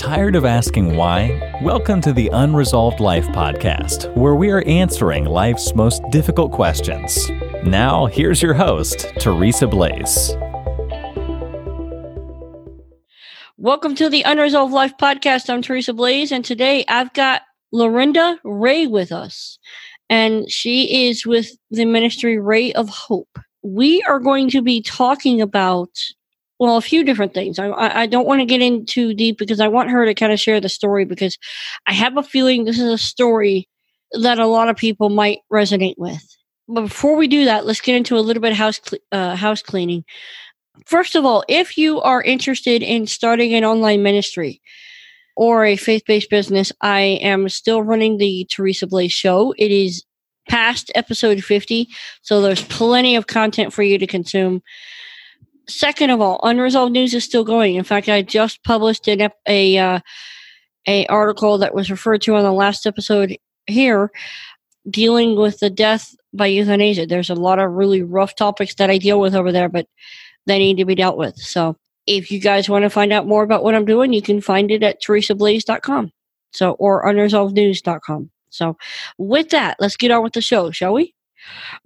Tired of asking why? Welcome to the Unresolved Life podcast, where we are answering life's most difficult questions. Now, here's your host, Teresa Blaze. Welcome to the Unresolved Life podcast. I'm Teresa Blaze, and today I've got Lorenda Rae with us, and she is with the ministry Ray of Hope. We are going to be talking about well, a few different things. I, I don't want to get in too deep because I want her to kind of share the story because I have a feeling this is a story that a lot of people might resonate with. But before we do that, let's get into a little bit of house uh, house cleaning. First of all, if you are interested in starting an online ministry or a faith based business, I am still running the Teresa Blaze show. It is past episode 50, so there's plenty of content for you to consume. Second of all, unresolved news is still going. In fact, I just published an a uh, a article that was referred to on the last episode here, dealing with the death by euthanasia. There's a lot of really rough topics that I deal with over there, but they need to be dealt with. So, if you guys want to find out more about what I'm doing, you can find it at teresablaze.com. So, or unresolvednews.com. So, with that, let's get on with the show, shall we?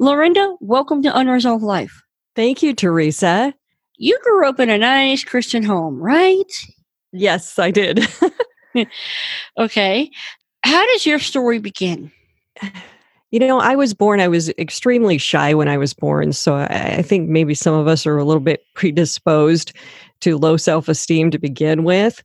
Lorenda, welcome to Unresolved Life. Thank you, Teresa you grew up in a nice Christian home, right? Yes, I did. okay. How does your story begin? You know, I was born, I was extremely shy when I was born. So I, I think maybe some of us are a little bit predisposed to low self esteem to begin with.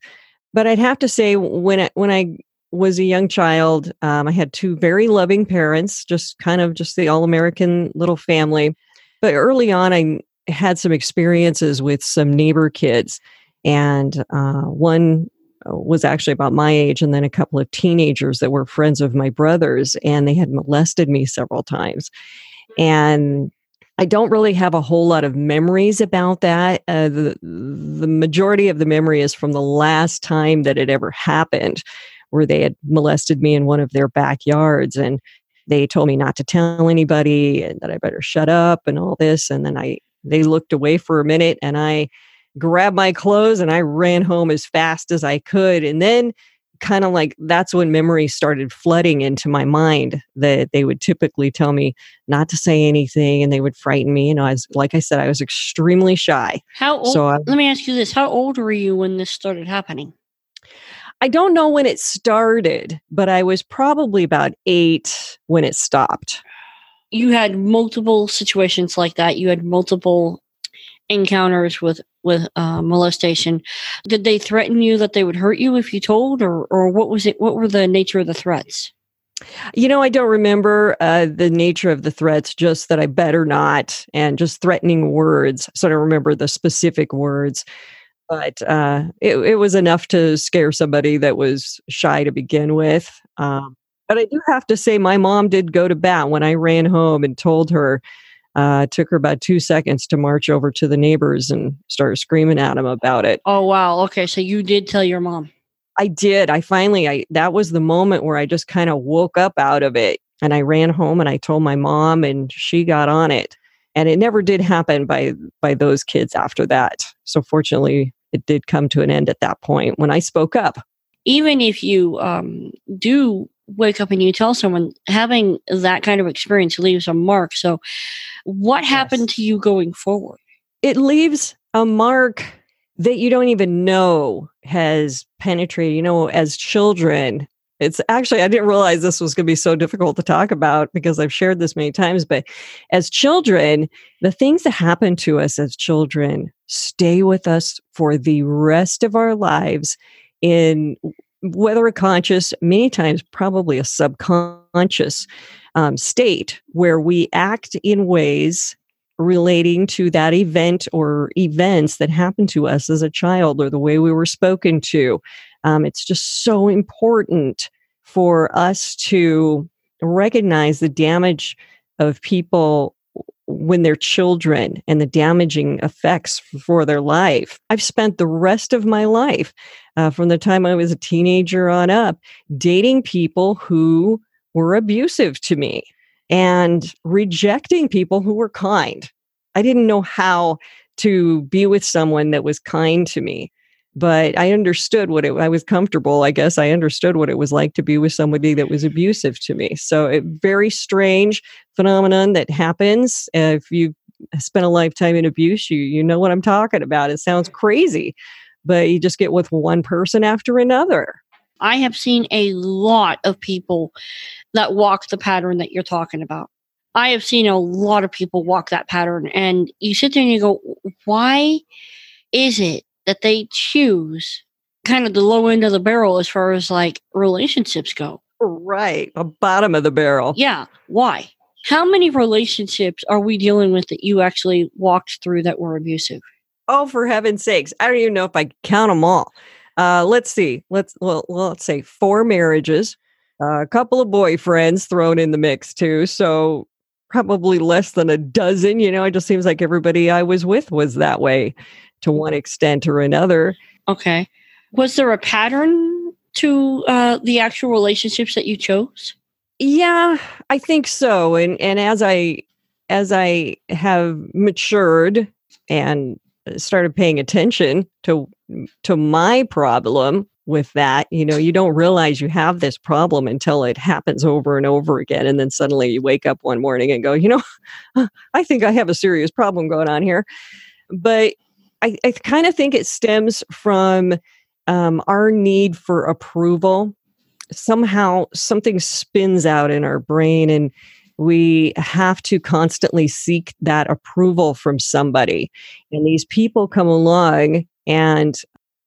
But I'd have to say, when I, when I was a young child, um, I had two very loving parents, just kind of just the all American little family. But early on, I had some experiences with some neighbor kids, and uh, one uh, was actually about my age, and then a couple of teenagers that were friends of my brother's, and they had molested me several times. And I don't really have a whole lot of memories about that. Uh, the, the majority of the memory is from the last time that it ever happened, where they had molested me in one of their backyards. And they told me not to tell anybody and that I better shut up and all this. And then I they looked away for a minute and I grabbed my clothes and I ran home as fast as I could. And then kind of like that's when memory started flooding into my mind that they would typically tell me not to say anything and they would frighten me. You know, as like I said, I was extremely shy. How old? So I, let me ask you this: How old were you when this started happening? I don't know when it started, but I was probably about eight when it stopped you had multiple situations like that. You had multiple encounters with with uh, molestation. Did they threaten you that they would hurt you if you told, or or what was it? What were the nature of the threats? You know, I don't remember uh, the nature of the threats, just that I better not, and just threatening words. So I don't remember the specific words, but uh, it, it was enough to scare somebody that was shy to begin with. Um, but I do have to say, my mom did go to bat when I ran home and told her. Uh, it took her about two seconds to march over to the neighbors and start screaming at them about it. Oh wow! Okay, so you did tell your mom. I did. I finally, I that was the moment where I just kind of woke up out of it, and I ran home and I told my mom, and she got on it. And it never did happen by by those kids after that. So fortunately, it did come to an end at that point when I spoke up. Even if you um, do wake up and you tell someone having that kind of experience leaves a mark. So what yes. happened to you going forward? It leaves a mark that you don't even know has penetrated you know as children. It's actually i didn't realize this was going to be so difficult to talk about because i've shared this many times but as children the things that happen to us as children stay with us for the rest of our lives in whether a conscious, many times probably a subconscious um, state where we act in ways relating to that event or events that happened to us as a child or the way we were spoken to. Um, it's just so important for us to recognize the damage of people when they're children and the damaging effects for their life. I've spent the rest of my life, uh, from the time I was a teenager on up, dating people who were abusive to me and rejecting people who were kind. I didn't know how to be with someone that was kind to me. But I understood what it I was comfortable. I guess I understood what it was like to be with somebody that was abusive to me. So it very strange phenomenon that happens if you spent a lifetime in abuse, you you know what I'm talking about. It sounds crazy, but you just get with one person after another. I have seen a lot of people that walk the pattern that you're talking about. I have seen a lot of people walk that pattern, and you sit there and you go, why is it that they choose kind of the low end of the barrel as far as like relationships go? Right, the bottom of the barrel. Yeah, why? How many relationships are we dealing with that you actually walked through that were abusive? Oh, for heaven's sakes. I don't even know if I count them all. Uh, let's see. Let's well, let's say four marriages, uh, a couple of boyfriends thrown in the mix too. So probably less than a dozen. You know, it just seems like everybody I was with was that way to one extent or another. Okay. Was there a pattern to uh, the actual relationships that you chose? Yeah, I think so. And and as I as I have matured and started paying attention to to my problem with that, you know, you don't realize you have this problem until it happens over and over again and then suddenly you wake up one morning and go, you know, I think I have a serious problem going on here. But I, I kind of think it stems from um, our need for approval somehow something spins out in our brain and we have to constantly seek that approval from somebody. And these people come along and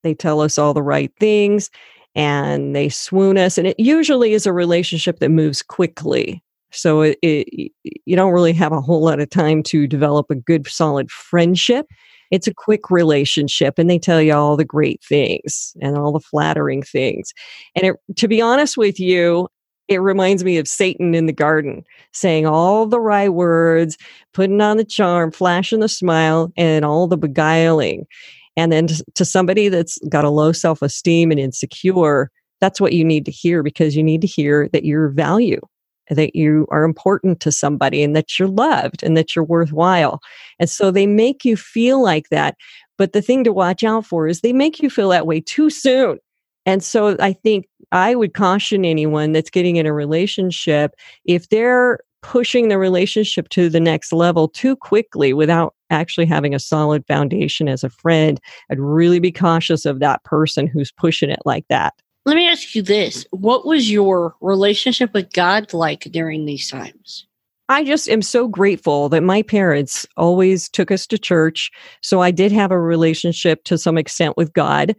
they tell us all the right things and they swoon us. And it usually is a relationship that moves quickly. So it, it, you don't really have a whole lot of time to develop a good, solid friendship it's a quick relationship and they tell you all the great things and all the flattering things. And it, to be honest with you, it reminds me of Satan in the garden saying all the right words, putting on the charm, flashing the smile, and all the beguiling. And then to, somebody that's got a low self esteem and insecure, that's what you need to hear because you need to hear that you're value that you are important to somebody and that you're loved and that you're worthwhile. And so they make you feel like that. But the thing to watch out for is they make you feel that way too soon. And so I think I would caution anyone that's getting in a relationship if they're pushing the relationship to the next level too quickly without actually having a solid foundation as a friend, I'd really be cautious of that person who's pushing it like that. Let me ask you this. What was your relationship with God like during these times? I just am so grateful that my parents always took us to church. So I did have a relationship to some extent with God.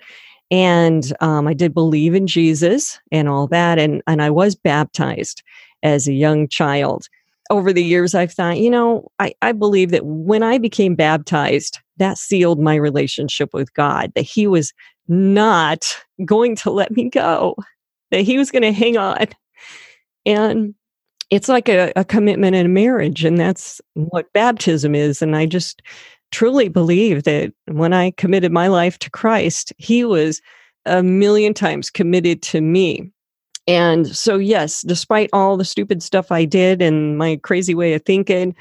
And um, I did believe in Jesus and all that. And, and I was baptized as a young child. Over the years, I've thought, you know, I, I believe that when I became baptized, that sealed my relationship with God, that He was not going to let me go, that he was going to hang on. And it's like a, a commitment in a marriage. And that's what baptism is. And I just truly believe that when I committed my life to Christ, he was a million times committed to me. And so, yes, despite all the stupid stuff I did and my crazy way of thinking,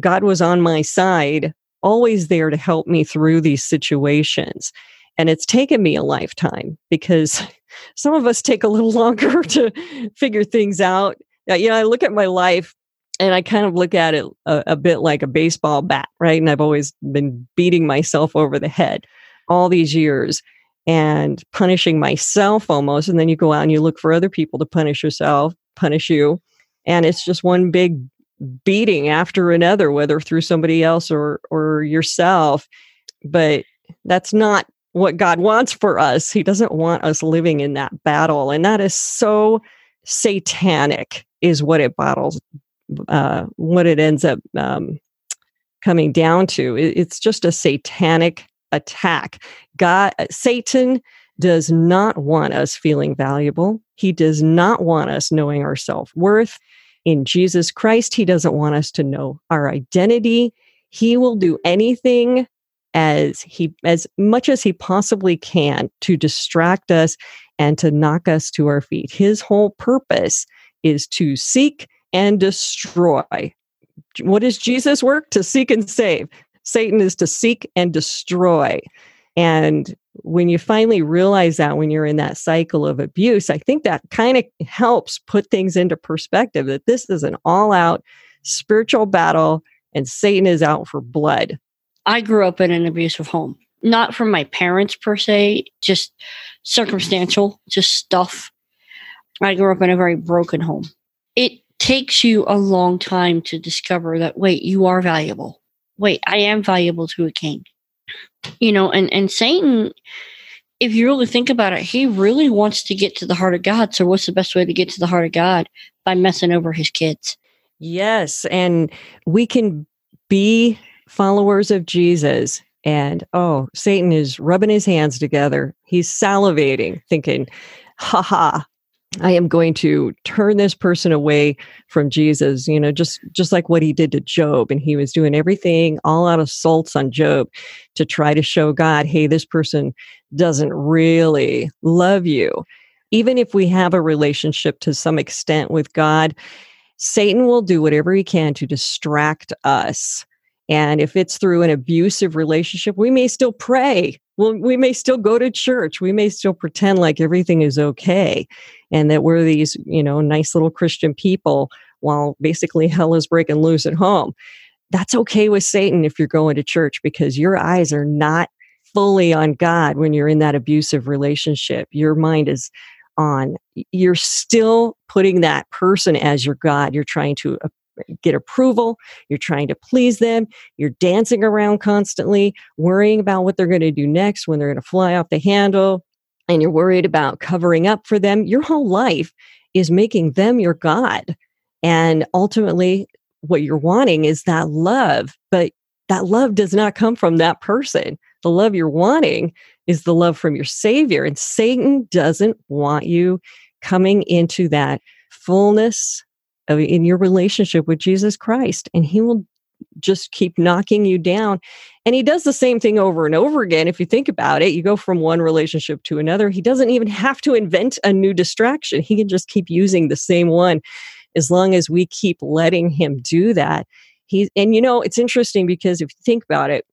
God was on my side, always there to help me through these situations. And it's taken me a lifetime because some of us take a little longer to figure things out. You know, I look at my life and I kind of look at it a, a, bit like a baseball bat, right? And I've always been beating myself over the head all these years and punishing myself almost. And then you go out and you look for other people to punish yourself, punish you. And it's just one big beating after another, whether through somebody else or or yourself. But that's not what God wants for us. He doesn't want us living in that battle. And that is so satanic, is what it bottles, uh, what it ends up um, coming down to. It's just a satanic attack. God, Satan does not want us feeling valuable. He does not want us knowing our self worth. In Jesus Christ, He doesn't want us to know our identity. He will do anything as he as much as he possibly can to distract us and to knock us to our feet. His whole purpose is to seek and destroy. What is Jesus' work? To seek and save. Satan is to seek and destroy. And when you finally realize that when you're in that cycle of abuse, I think that kind of helps put things into perspective that this is an all out spiritual battle and Satan is out for blood. I grew up in an abusive home, not from my parents per se, just circumstantial, just stuff. I grew up in a very broken home. It takes you a long time to discover that, wait, you are valuable. Wait, I am valuable to a king you know and and satan if you really think about it he really wants to get to the heart of god so what's the best way to get to the heart of god by messing over his kids yes and we can be followers of jesus and oh satan is rubbing his hands together he's salivating thinking ha ha I am going to turn this person away from Jesus, you know, just just like what he did to Job and he was doing everything all out of salts on Job to try to show God, hey, this person doesn't really love you. Even if we have a relationship to some extent with God, Satan will do whatever he can to distract us. And if it's through an abusive relationship, we may still pray. Well, we may still go to church. We may still pretend like everything is okay and that we're these, you know, nice little Christian people while basically hell is breaking loose at home. That's okay with Satan if you're going to church because your eyes are not fully on God when you're in that abusive relationship. Your mind is on, you're still putting that person as your God. You're trying to uh, get approval. You're trying to please them. You're dancing around constantly, worrying about what they're going to do next when they're going to fly off the handle and you're worried about covering up for them, your whole life is making them your God. And ultimately, what you're wanting is that love, but that love does not come from that person. The love you're wanting is the love from your Savior. And Satan doesn't want you coming into that fullness in your relationship with Jesus Christ. And he will just keep knocking you down. And he does the same thing over and over again. If you think about it, you go from one relationship to another. He doesn't even have to invent a new distraction. He can just keep using the same one as long as we keep letting him do that. He and you know, it's interesting because if you think about it,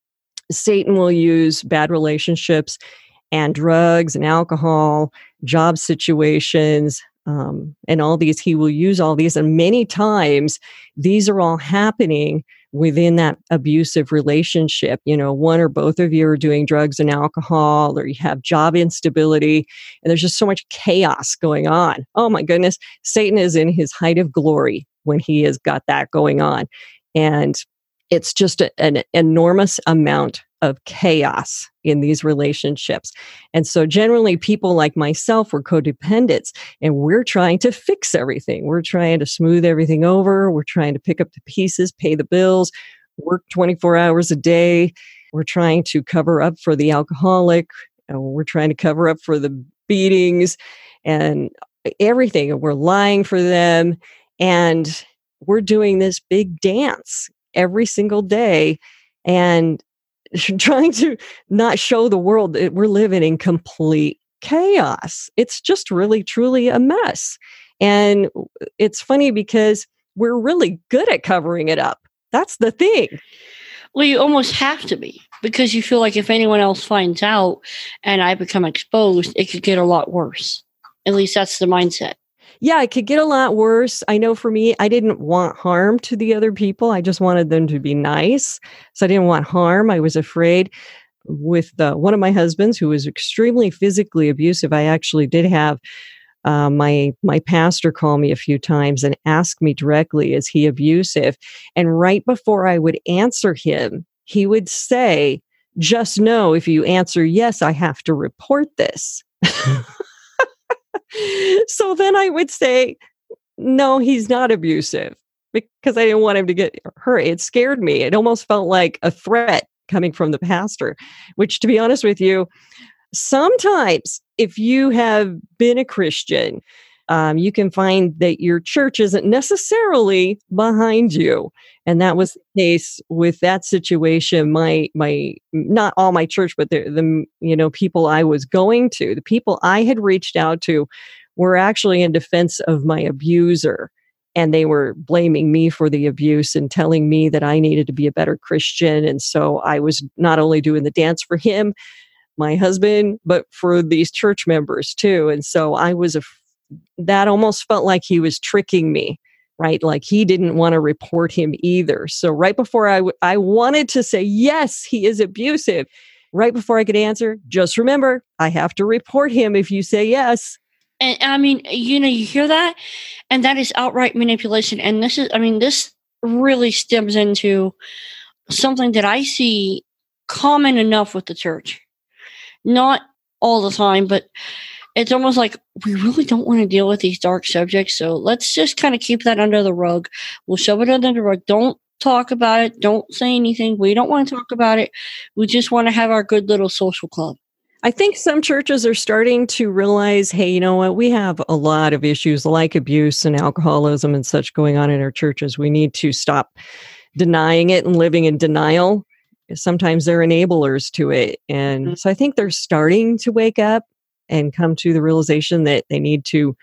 Satan will use bad relationships and drugs and alcohol, job situations, um, and all these. He will use all these, and many times these are all happening within that abusive relationship. You know, one or both of you are doing drugs and alcohol, or you have job instability, and there's just so much chaos going on. Oh my goodness, Satan is in his height of glory when he has got that going on. And it's just a, an enormous amount of chaos in these relationships. And so generally people like myself were codependents and we're trying to fix everything. We're trying to smooth everything over. We're trying to pick up the pieces, pay the bills, work 24 hours a day. We're trying to cover up for the alcoholic. We're trying to cover up for the beatings and everything. And We're lying for them. And we're doing this big dance every single day. And trying to not show the world that we're living in complete chaos. It's just really, truly a mess. And it's funny because we're really good at covering it up. That's the thing. Well, you almost have to be because you feel like if anyone else finds out and I become exposed, it could get a lot worse. At least that's the mindset yeah, it could get a lot worse. I know for me, I didn't want harm to the other people. I just wanted them to be nice. So I didn't want harm. I was afraid with the, one of my husbands who was extremely physically abusive. I actually did have uh, my my pastor call me a few times and ask me directly, "Is he abusive?" And right before I would answer him, he would say, "Just know if you answer yes, I have to report this." so then I would say, no, he's not abusive because I didn't want him to get hurt. It scared me. It almost felt like a threat coming from the pastor, which, to be honest with you, sometimes if you have been a Christian, um, you can find that your church isn't necessarily behind you and that was the case with that situation my my not all my church but the, the you know people i was going to the people i had reached out to were actually in defense of my abuser and they were blaming me for the abuse and telling me that I needed to be a better Christian. And so I was not only doing the dance for him, my husband, but for these church members too. And so I was a, that almost felt like he was tricking me, right? Like he didn't want to report him either. So right before I, w- I wanted to say, yes, he is abusive. Right before I could answer, just remember, I have to report him if you say yes. And I mean, you know, you hear that, and that is outright manipulation. And this is, I mean, this really stems into something that I see common enough with the church. Not all the time, but it's almost like we really don't want to deal with these dark subjects. So let's just kind of keep that under the rug. We'll shove it under the rug. Don't talk about it. Don't say anything. We don't want to talk about it. We just want to have our good little social club. I think some churches are starting to realize hey, you know what? We have a lot of issues like abuse and alcoholism and such going on in our churches. We need to stop denying it and living in denial. Sometimes they're enablers to it. And mm-hmm. so I think they're starting to wake up and come to the realization that they need to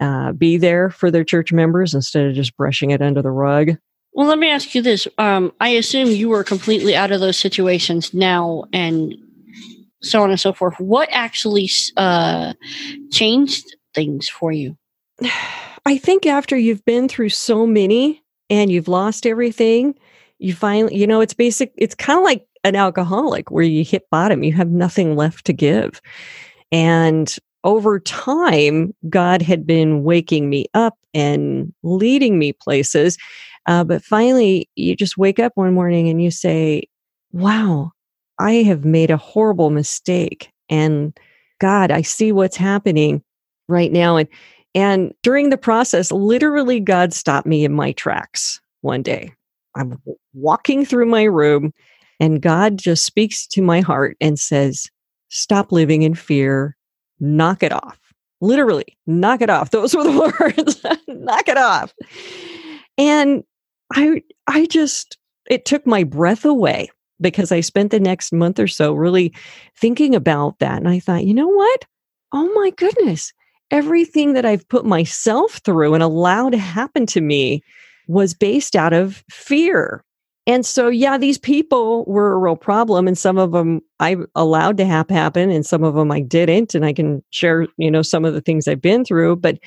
uh, be there for their church members instead of just brushing it under the rug. Well, let me ask you this. Um, I assume you are completely out of those situations now and so on and so forth. What actually uh, changed things for you? I think after you've been through so many and you've lost everything, you finally, you know, it's basic, it's kind of like an alcoholic where you hit bottom, you have nothing left to give. And over time, God had been waking me up and leading me places. Uh, but finally, you just wake up one morning and you say, Wow, I have made a horrible mistake. And God, I see what's happening right now. And and during the process, literally God stopped me in my tracks one day. I'm walking through my room and God just speaks to my heart and says, Stop living in fear, knock it off. Literally, knock it off. Those were the words. knock it off. And I I just it took my breath away because I spent the next month or so really thinking about that. And I thought, you know what? Oh my goodness. Everything that I've put myself through and allowed to happen to me was based out of fear. And so, yeah, these people were a real problem, and some of them I allowed to happen, and some of them I didn't. And I can share, you know, some of the things I've been through. But,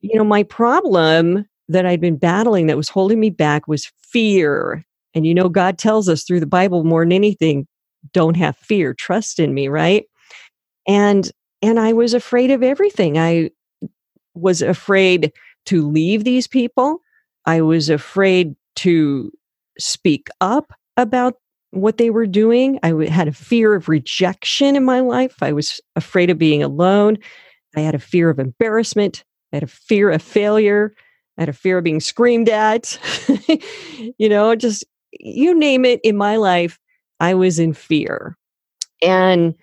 you know, my problem that I'd been battling that was holding me back was fear and you know, God tells us through the Bible more than anything, don't have fear, trust in me, right? And and I was afraid of everything. I was afraid to leave these people. I was afraid to speak up about what they were doing. I had a fear of rejection in my life. I was afraid of being alone. I had a fear of embarrassment. I had a fear of failure. I had a fear of being screamed at. you know, just you name it in my life, I was in fear. And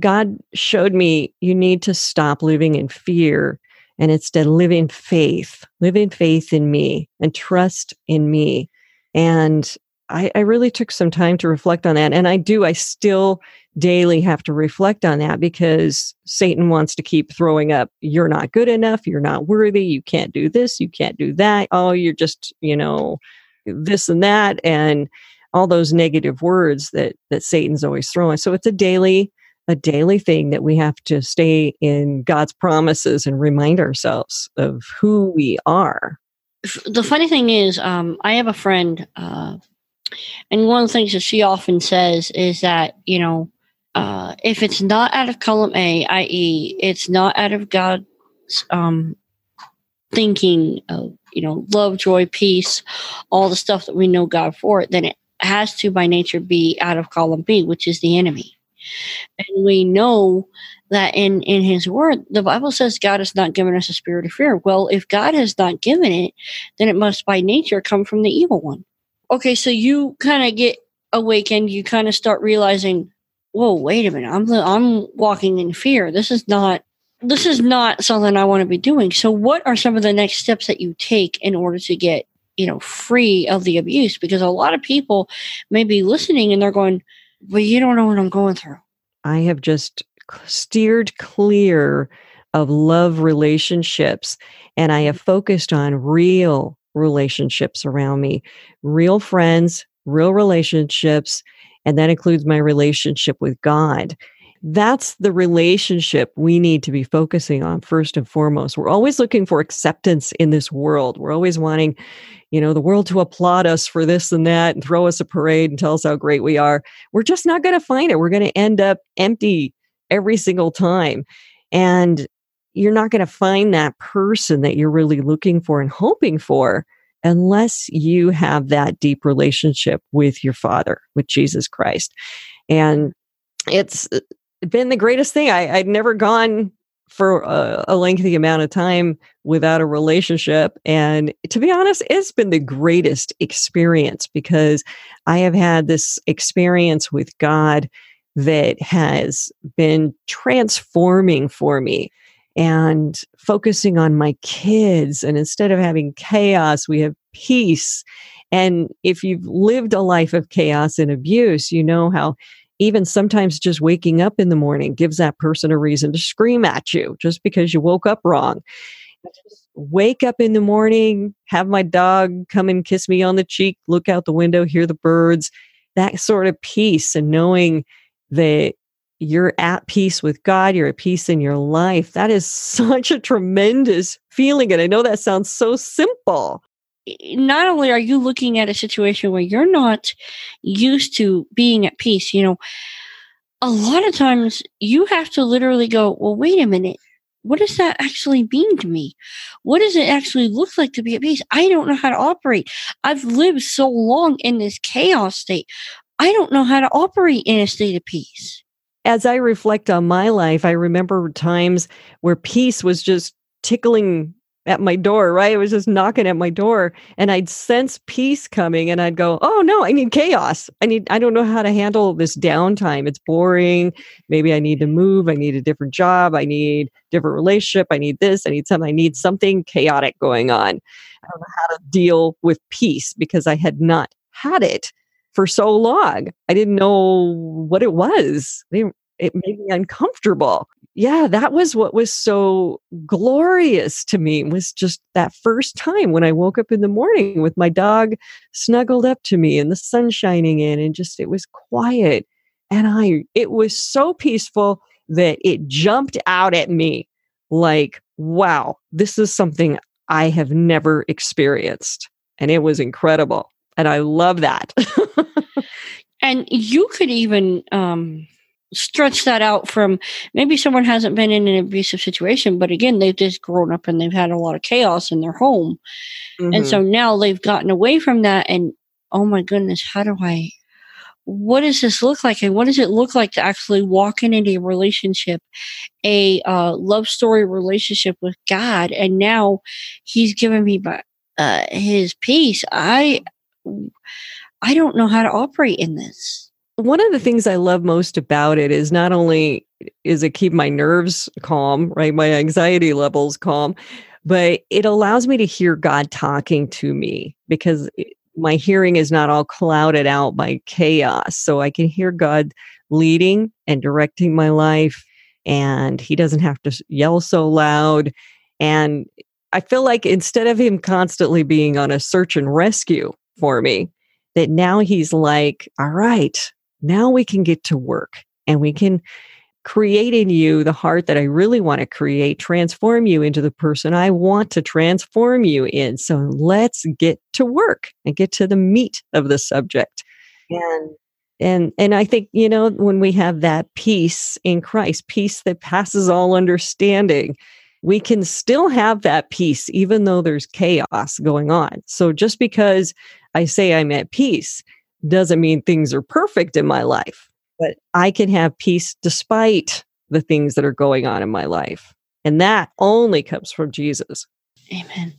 God showed me you need to stop living in fear and instead live in faith, live in faith in me and trust in me. And I, I, really took some time to reflect on that. And I do, I still daily have to reflect on that because Satan wants to keep throwing up, you're not good enough, you're not worthy, you can't do this, you can't do that. Oh, you're just, you know, this and that and all those negative words that that Satan's always throwing. So it's a daily a daily thing that we have to stay in God's promises and remind ourselves of who we are. The funny thing is, um, I have a friend, uh, and one of the things that she often says is that you know, uh, if it's not out of column A, i.e., it's not out of God's um, thinking of you know love joy peace all the stuff that we know god for then it has to by nature be out of column b which is the enemy and we know that in in his word the bible says god has not given us a spirit of fear well if god has not given it then it must by nature come from the evil one okay so you kind of get awakened you kind of start realizing whoa wait a minute i'm i'm walking in fear this is not this is not something I want to be doing. So, what are some of the next steps that you take in order to get, you know, free of the abuse? Because a lot of people may be listening and they're going, well, you don't know what I'm going through. I have just steered clear of love relationships and I have focused on real relationships around me, real friends, real relationships. And that includes my relationship with God that's the relationship we need to be focusing on first and foremost. We're always looking for acceptance in this world. We're always wanting, you know, the world to applaud us for this and that and throw us a parade and tell us how great we are. We're just not going to find it. We're going to end up empty every single time. And you're not going to find that person that you're really looking for and hoping for unless you have that deep relationship with your father, with Jesus Christ. And it's uh, been the greatest thing. I, I'd never gone for a, a, lengthy amount of time without a relationship. And to be honest, it's been the greatest experience because I have had this experience with God that has been transforming for me and focusing on my kids. And instead of having chaos, we have peace. And if you've lived a life of chaos and abuse, you know how even sometimes just waking up in the morning gives that person a reason to scream at you just because you woke up wrong. Wake up in the morning, have my dog come and kiss me on the cheek, look out the window, hear the birds, that sort of peace and knowing that you're at peace with God, you're at peace in your life. That is such a tremendous feeling. And I know that sounds so simple. Not only are you looking at a situation where you're not used to being at peace, you know, a lot of times you have to literally go, well, wait a minute. What does that actually mean to me? What does it actually look like to be at peace? I don't know how to operate. I've lived so long in this chaos state. I don't know how to operate in a state of peace as I reflect on my life, I remember times where peace was just tickling at my door, right? It was just knocking at my door and I'd sense peace coming and I'd go, Oh no, I need chaos. I need, I don't know how to handle this downtime. It's boring. Maybe I need to move. I need a different job. I need different relationship. I need this. I need something. I need something chaotic going on. I don't know how to deal with peace because I had not had it for so long. I didn't know what it was. It made me uncomfortable. Yeah, that was what was so glorious to me was just that first time when I woke up in the morning with my dog snuggled up to me and the sun shining in and just it was quiet. And I it was so peaceful that it jumped out at me like, wow, this is something I have never experienced. And it was incredible. And I love that. and you could even um, stretch that out from maybe someone hasn't been in an abusive situation, but again, they've just grown up and they've had a lot of chaos in their home. Mm-hmm. And so mm-hmm. now they've gotten away from that. And oh my goodness, how do I, what does this look like? And what does it look like to actually walk into a relationship, a uh, love story relationship with God? And now he's given me uh, his peace. I, I don't know how to operate in this. One of the things I love most about it is not only is it keep my nerves calm, right? My anxiety levels calm, but it allows me to hear God talking to me because my hearing is not all clouded out by chaos. So I can hear God leading and directing my life and he doesn't have to yell so loud and I feel like instead of him constantly being on a search and rescue for me, that now he's like, all right, now we can get to work and we can create in you the heart that I really want to create, transform you into the person I want to transform you in. So let's get to work and get to the meat of the subject. And and and I think, you know, when we have that peace in Christ, peace that passes all understanding, we can still have that peace even though there's chaos going on. So just because I say I'm at peace doesn't mean things are perfect in my life, but I can have peace despite the things that are going on in my life. And that only comes from Jesus. Amen.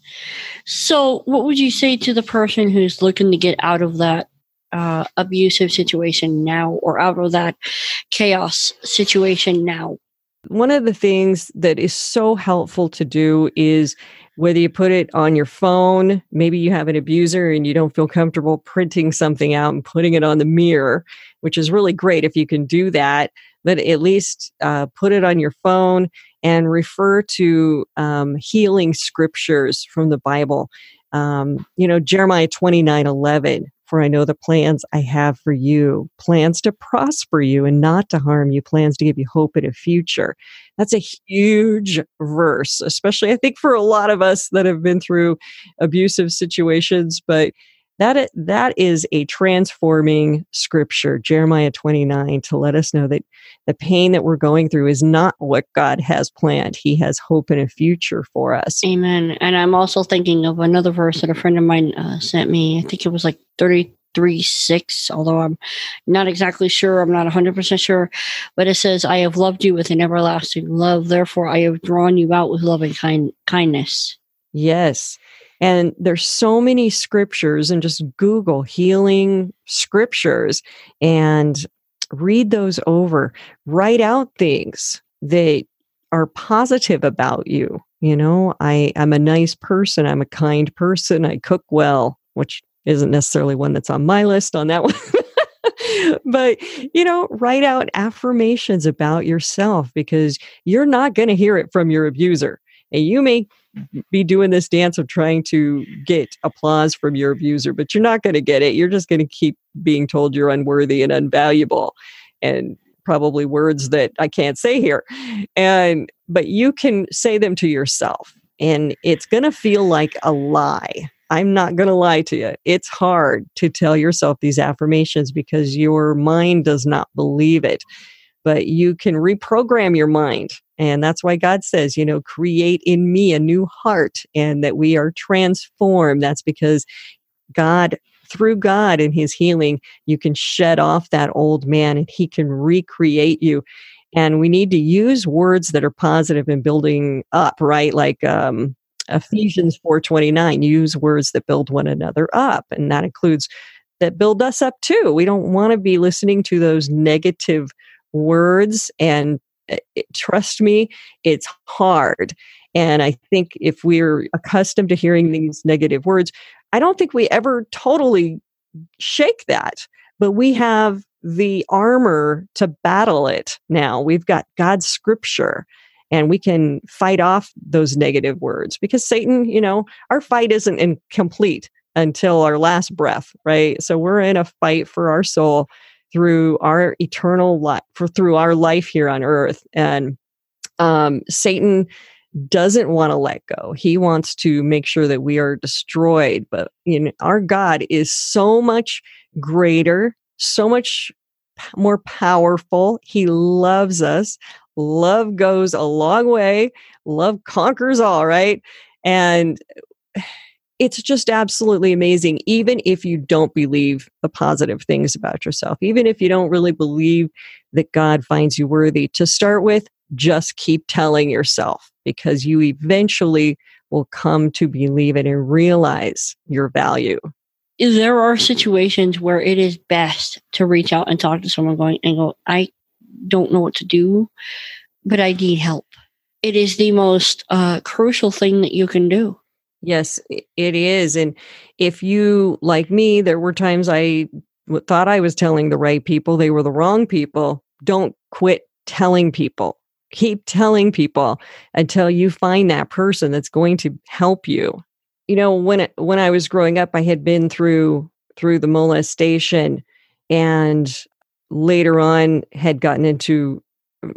So, what would you say to the person who's looking to get out of that uh, abusive situation now or out of that chaos situation now? One of the things that is so helpful to do is whether you put it on your phone, maybe you have an abuser and you don't feel comfortable printing something out and putting it on the mirror, which is really great if you can do that. But at least uh, put it on your phone and refer to um, healing scriptures from the Bible. Um, you know, Jeremiah 29 11 for I know the plans I have for you plans to prosper you and not to harm you, plans to give you hope in a future. That's a huge verse, especially I think for a lot of us that have been through abusive situations. But that that is a transforming scripture jeremiah 29 to let us know that the pain that we're going through is not what god has planned. He has hope and a future for us. Amen. And i'm also thinking of another verse that a friend of mine uh, sent me. I think it was like 33 6 although i'm not exactly sure. I'm not 100% sure. But it says i have loved you with an everlasting love. Therefore i have drawn you out with loving kind- kindness. Yes and there's so many scriptures, and just Google healing scriptures and read those over. Write out things that are positive about you. You know, I, I'm a nice person. I'm a kind person. I cook well, which isn't necessarily one that's on my list on that one. but you know write out affirmations about yourself because you're not going to hear it from your abuser and you may be doing this dance of trying to get applause from your abuser, but you're not going to get it. You're just going to keep being told you're unworthy and unvaluable and probably words that I can't say here. And but you can say them to yourself and it's going to feel like a lie. I'm not going to lie to you. It's hard to tell yourself these affirmations because your mind does not believe it. But you can reprogram your mind and that's why God says, you know, create in me a new heart and that we are transformed. That's because God, through God and his healing, you can shed off that old man and he can recreate you. And we need to use words that are positive and building up, right? Like, um, Ephesians 4:29 use words that build one another up and that includes that build us up too. We don't want to be listening to those negative words and eh, it, trust me, it's hard. And I think if we're accustomed to hearing these negative words, I don't think we ever totally shake that. But we have the armor to battle it now. We've got God's scripture and we can fight off those negative words because Satan, you know, our fight isn't incomplete until our last breath, right? So we're in a fight for our soul through our eternal life, for through our life here on earth. And um, Satan doesn't want to let go. He wants to make sure that we are destroyed. But you know, our God is so much greater, so much more powerful. He loves us. Love goes a long way. Love conquers all, right? And it's just absolutely amazing, even if you don't believe the positive things about yourself, even if you don't really believe that God finds you worthy. To start with, just keep telling yourself because you eventually will come to believe it and realize your value. There are situations where it is best to reach out and talk to someone going and go, I don't know what to do, but I need help. It is the most uh, crucial thing that you can do. Yes, it is. And if you, like me, there were times I thought I was telling the right people, they were the wrong people. Don't quit telling people. Keep telling people until you find that person that's going to help you. You know, when it, when I was growing up, I had been through through the molestation and later on had gotten into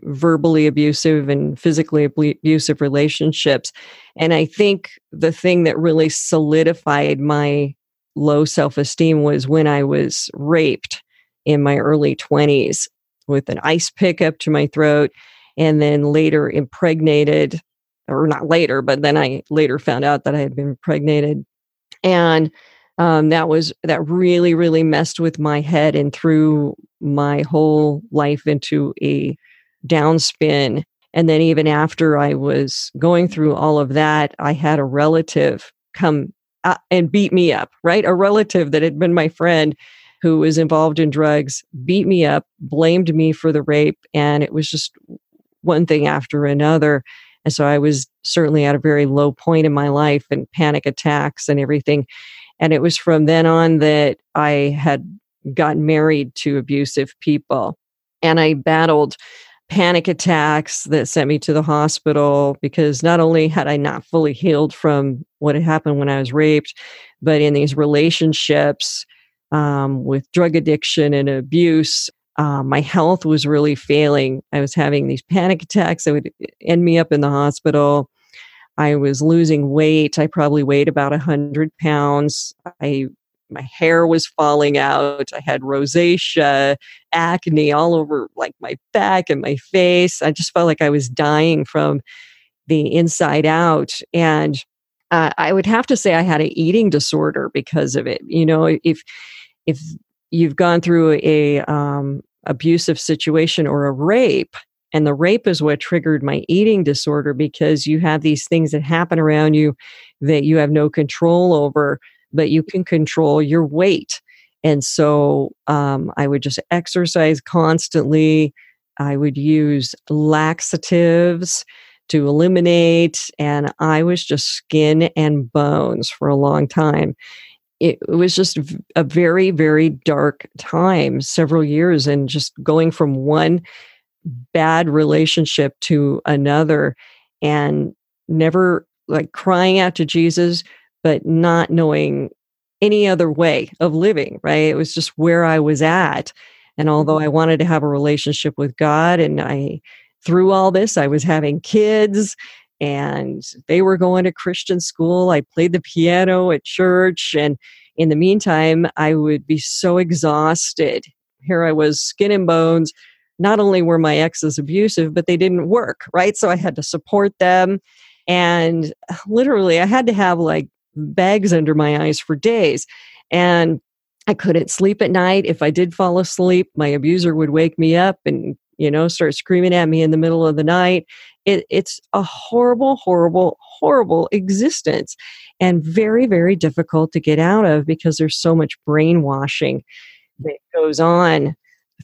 verbally abusive and physically abusive relationships. And I think the thing that really solidified my low self esteem was when I was raped in my early 20s with an ice pick up to my throat and then later impregnated or not later but then i later found out that i had been impregnated and um, that was that really really messed with my head and threw my whole life into a downspin. And then, even after I was going through all of that, I had a relative come uh, and beat me up, right? A relative that had been my friend who was involved in drugs beat me up, blamed me for the rape. And it was just one thing after another. And so I was certainly at a very low point in my life and panic attacks and everything. And it was from then on that I had gotten married to abusive people. And I battled panic attacks that sent me to the hospital because not only had I not fully healed from what had happened when I was raped, but in these relationships, um, with drug addiction and abuse. Uh, my health was really failing. I was having these panic attacks that would end me up in the hospital. I was losing weight. I probably weighed about a hundred pounds. I my hair was falling out. I had rosacea, acne all over like my back and my face. I just felt like I was dying from the inside out. And uh, I would have to say I had an eating disorder because of it. You know, if if you've gone through a um, abusive situation or a rape, and the rape is what triggered my eating disorder because you have these things that happen around you that you have no control over but you can control your weight. And so um, I would just exercise constantly. I would use laxatives to eliminate, and I was just skin and bones for a long time. It, was just a very, very dark time, several years, and just going from one bad relationship to another and never like crying out to Jesus, but not knowing any other way of living, right? It was just where I was at. And although I mm-hmm. wanted to have a relationship with God, and I, through all this, I was having kids and they were going to Christian school. I played the piano at church. And in the meantime, I would be so exhausted. Here I was, skin and bones. Not only were my exes abusive, but they didn't work, right? So I had to support them. And literally, I had to have like bags under my eyes for days. And I couldn't sleep at night. If I did fall asleep, my abuser would wake me up and, you know, start screaming at me in the middle of the night. It, it's a horrible, horrible, horrible existence and very, very difficult to get out of because there's so much brainwashing that goes on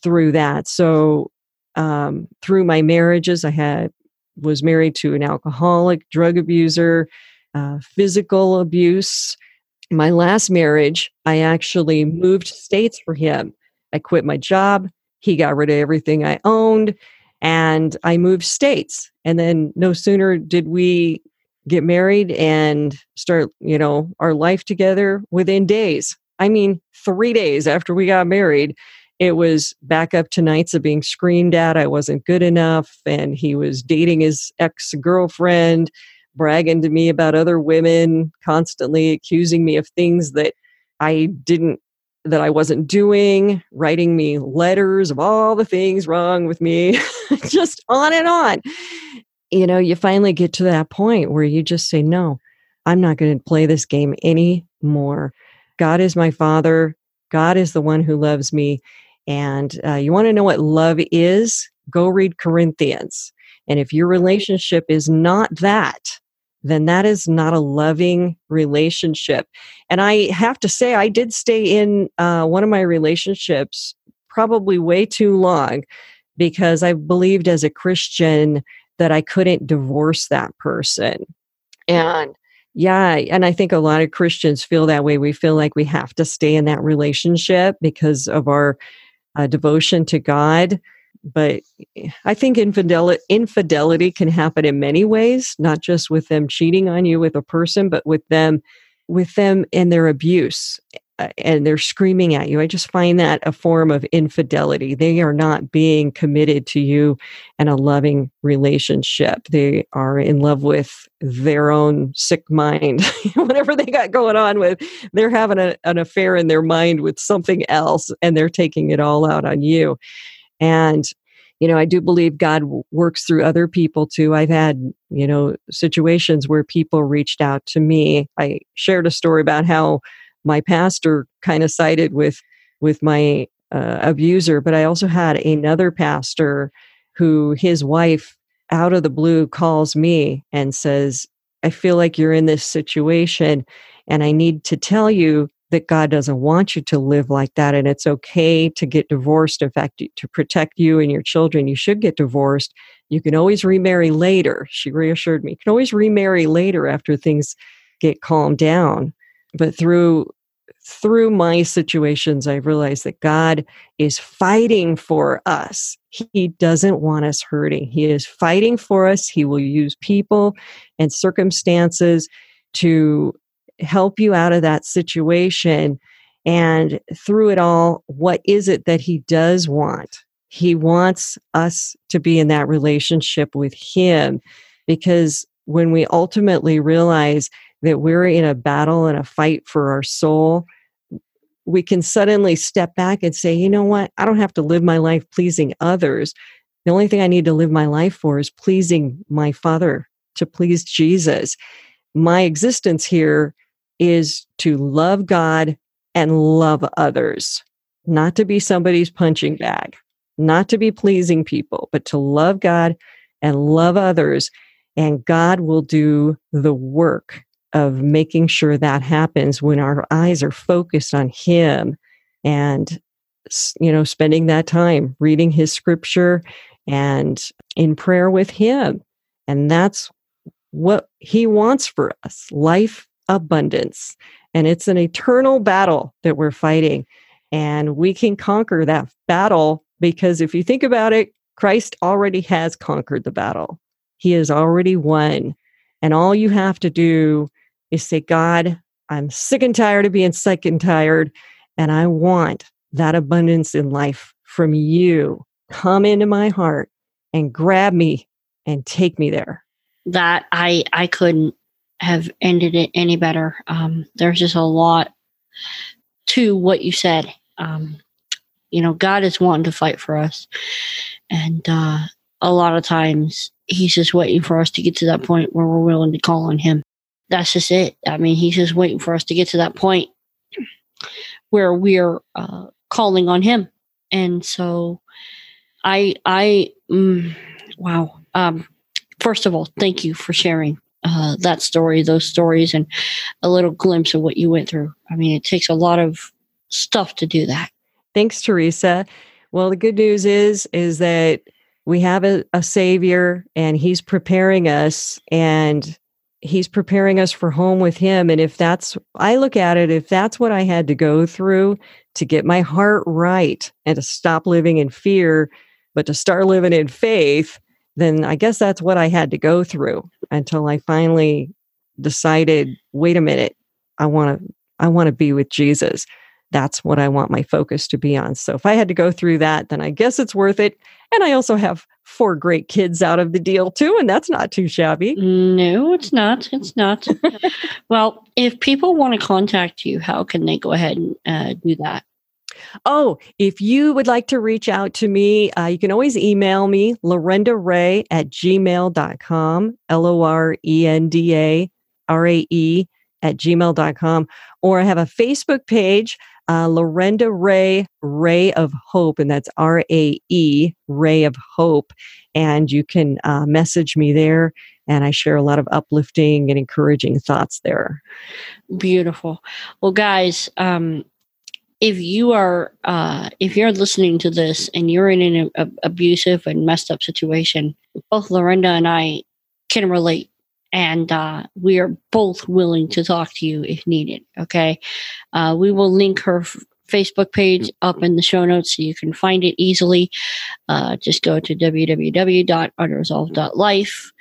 through that. So, um, through my marriages, I had was married to an alcoholic, drug abuser, uh, physical abuse. My last marriage, I actually moved states for him. I quit my job. He got rid of everything I owned and I moved states. And then no sooner did we get married and start, you know, our life together within days. I mean, three days after we got married, it was back up to nights of being screamed at. I wasn't good enough. And he was dating his ex girlfriend bragging to me about other women, constantly accusing me of things that I didn't that I wasn't doing, writing me letters of all the things wrong with me, just on and on. You know, you finally get to that point where you just say, No, I'm not going to play this game anymore. God is my father. God is the one who loves me. And uh, you want to know what love is? Go read Corinthians. And if your relationship is not that, then that is not a loving relationship. And I have to say, I did stay in uh, one of my relationships probably way too long because I believed as a Christian that I couldn't divorce that person. And yeah, and I think a lot of Christians feel that way. We feel like we have to stay in that relationship because of our uh, devotion to God but I think infidelity, infidelity can happen in many ways, not just with them cheating on you with a person, but with them with them and their abuse uh, and they're screaming at you. I just find that a form of infidelity. They are not being committed to you and a loving relationship. They are in love with their own sick mind, whatever they got going on with. They're having a, an affair in their mind with something else and they're taking it all out on you. And, you know, I do believe God works through other people too. I've had, you know, situations where people reached out to me. I shared a story about how my pastor kind of sided with with my uh, abuser, but I also had another pastor who his wife out of the blue calls me and says, I feel like you're in this situation and I need to tell you that God doesn't want you to live like that. And it's okay to get divorced. In fact, to protect you and your children, you should get divorced. You can always remarry later. She reassured me. You can always remarry later after things get calmed down. But through through my situations, I realized that God is fighting for us. He doesn't want us hurting. He is fighting for us. He will use people and circumstances to help you out of that situation And through it all, what is it that he does want? He wants us to be in that relationship with him because when we ultimately realize that we're in a battle and a fight for our soul, we can suddenly step back and say, you know what? I don't have to live my life pleasing others. The only thing I need to live my life for is pleasing my Father, to please Jesus. My existence here is to love God and love others, not to be somebody's punching bag, not to be pleasing people, but to love God and love others. And God will do the work of making sure that happens when our eyes are focused on Him and, you know, spending that time reading His scripture and in prayer with Him. And that's what He wants for us life abundance. And it's an eternal battle that we're fighting. And we can conquer that battle because if you think about it, Christ already has conquered the battle. He has already won. And all you have to do is say, God, I'm sick and tired of being sick and tired. And I want that abundance in life from you. Come into my heart and grab me and take me there. That I I couldn't have ended it any better. Um, there's just a lot to what you said. Um, you know, God is wanting to fight for us, and uh, a lot of times He's just waiting for us to get to that point where we're willing to call on Him. That's just it. I mean, He's just waiting for us to get to that point where we're uh, calling on Him, and so I, I, mm, wow. Um, first of all, thank you for sharing uh, that story, those stories, and a little glimpse of what you went through. I mean, it takes a lot of stuff to do that. Thanks, Teresa. Well, the good news is is that we have a, a savior, and he's preparing us, and he's preparing us for home with him. And if that's, I look at it, if that's what I had to go through to get my heart right and to stop living in fear, but to start living in faith, then I guess that's what I had to go through until I finally decided, wait a minute, I want to I want to be with Jesus. That's what I want my focus to be on. So if I had to go through that, then I guess it's worth it. And I also have four great kids out of the deal too, and that's not too shabby. No, it's not. It's not. well, if people want to contact you, how can they go ahead and uh, do that? Oh, if you would like to reach out to me, uh, you can always email me, Lorenda Rae at gmail.com, L O R E N D A R A E at gmail.com. Or I have a Facebook page, uh, Lorenda Rae, Ray of Hope, and that's R A E, Rae of Hope. And you can uh, message me there. And I share a lot of uplifting and encouraging thoughts there. Beautiful. Well, guys, um, if you are uh, if you're listening to this and you're in an a, abusive and messed up situation both Lorenda and i can relate. And uh, we are both willing to talk to you if needed okay? Uh, we will link her f- facebook page up in the show notes so you can find it easily. Uh, just go to www.unresolved.life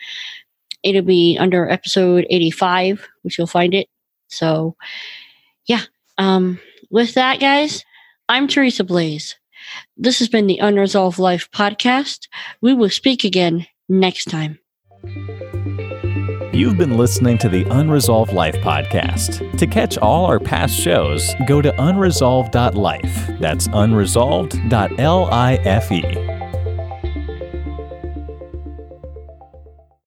it'll be under episode 85 which you'll find it. So yeah um with that, guys, I'm Teresa Blaze. This has been the Unresolved Life podcast. We will speak again next time. You've been listening to the Unresolved Life podcast. To catch all our past shows, go to unresolved.life. That's unresolved.life.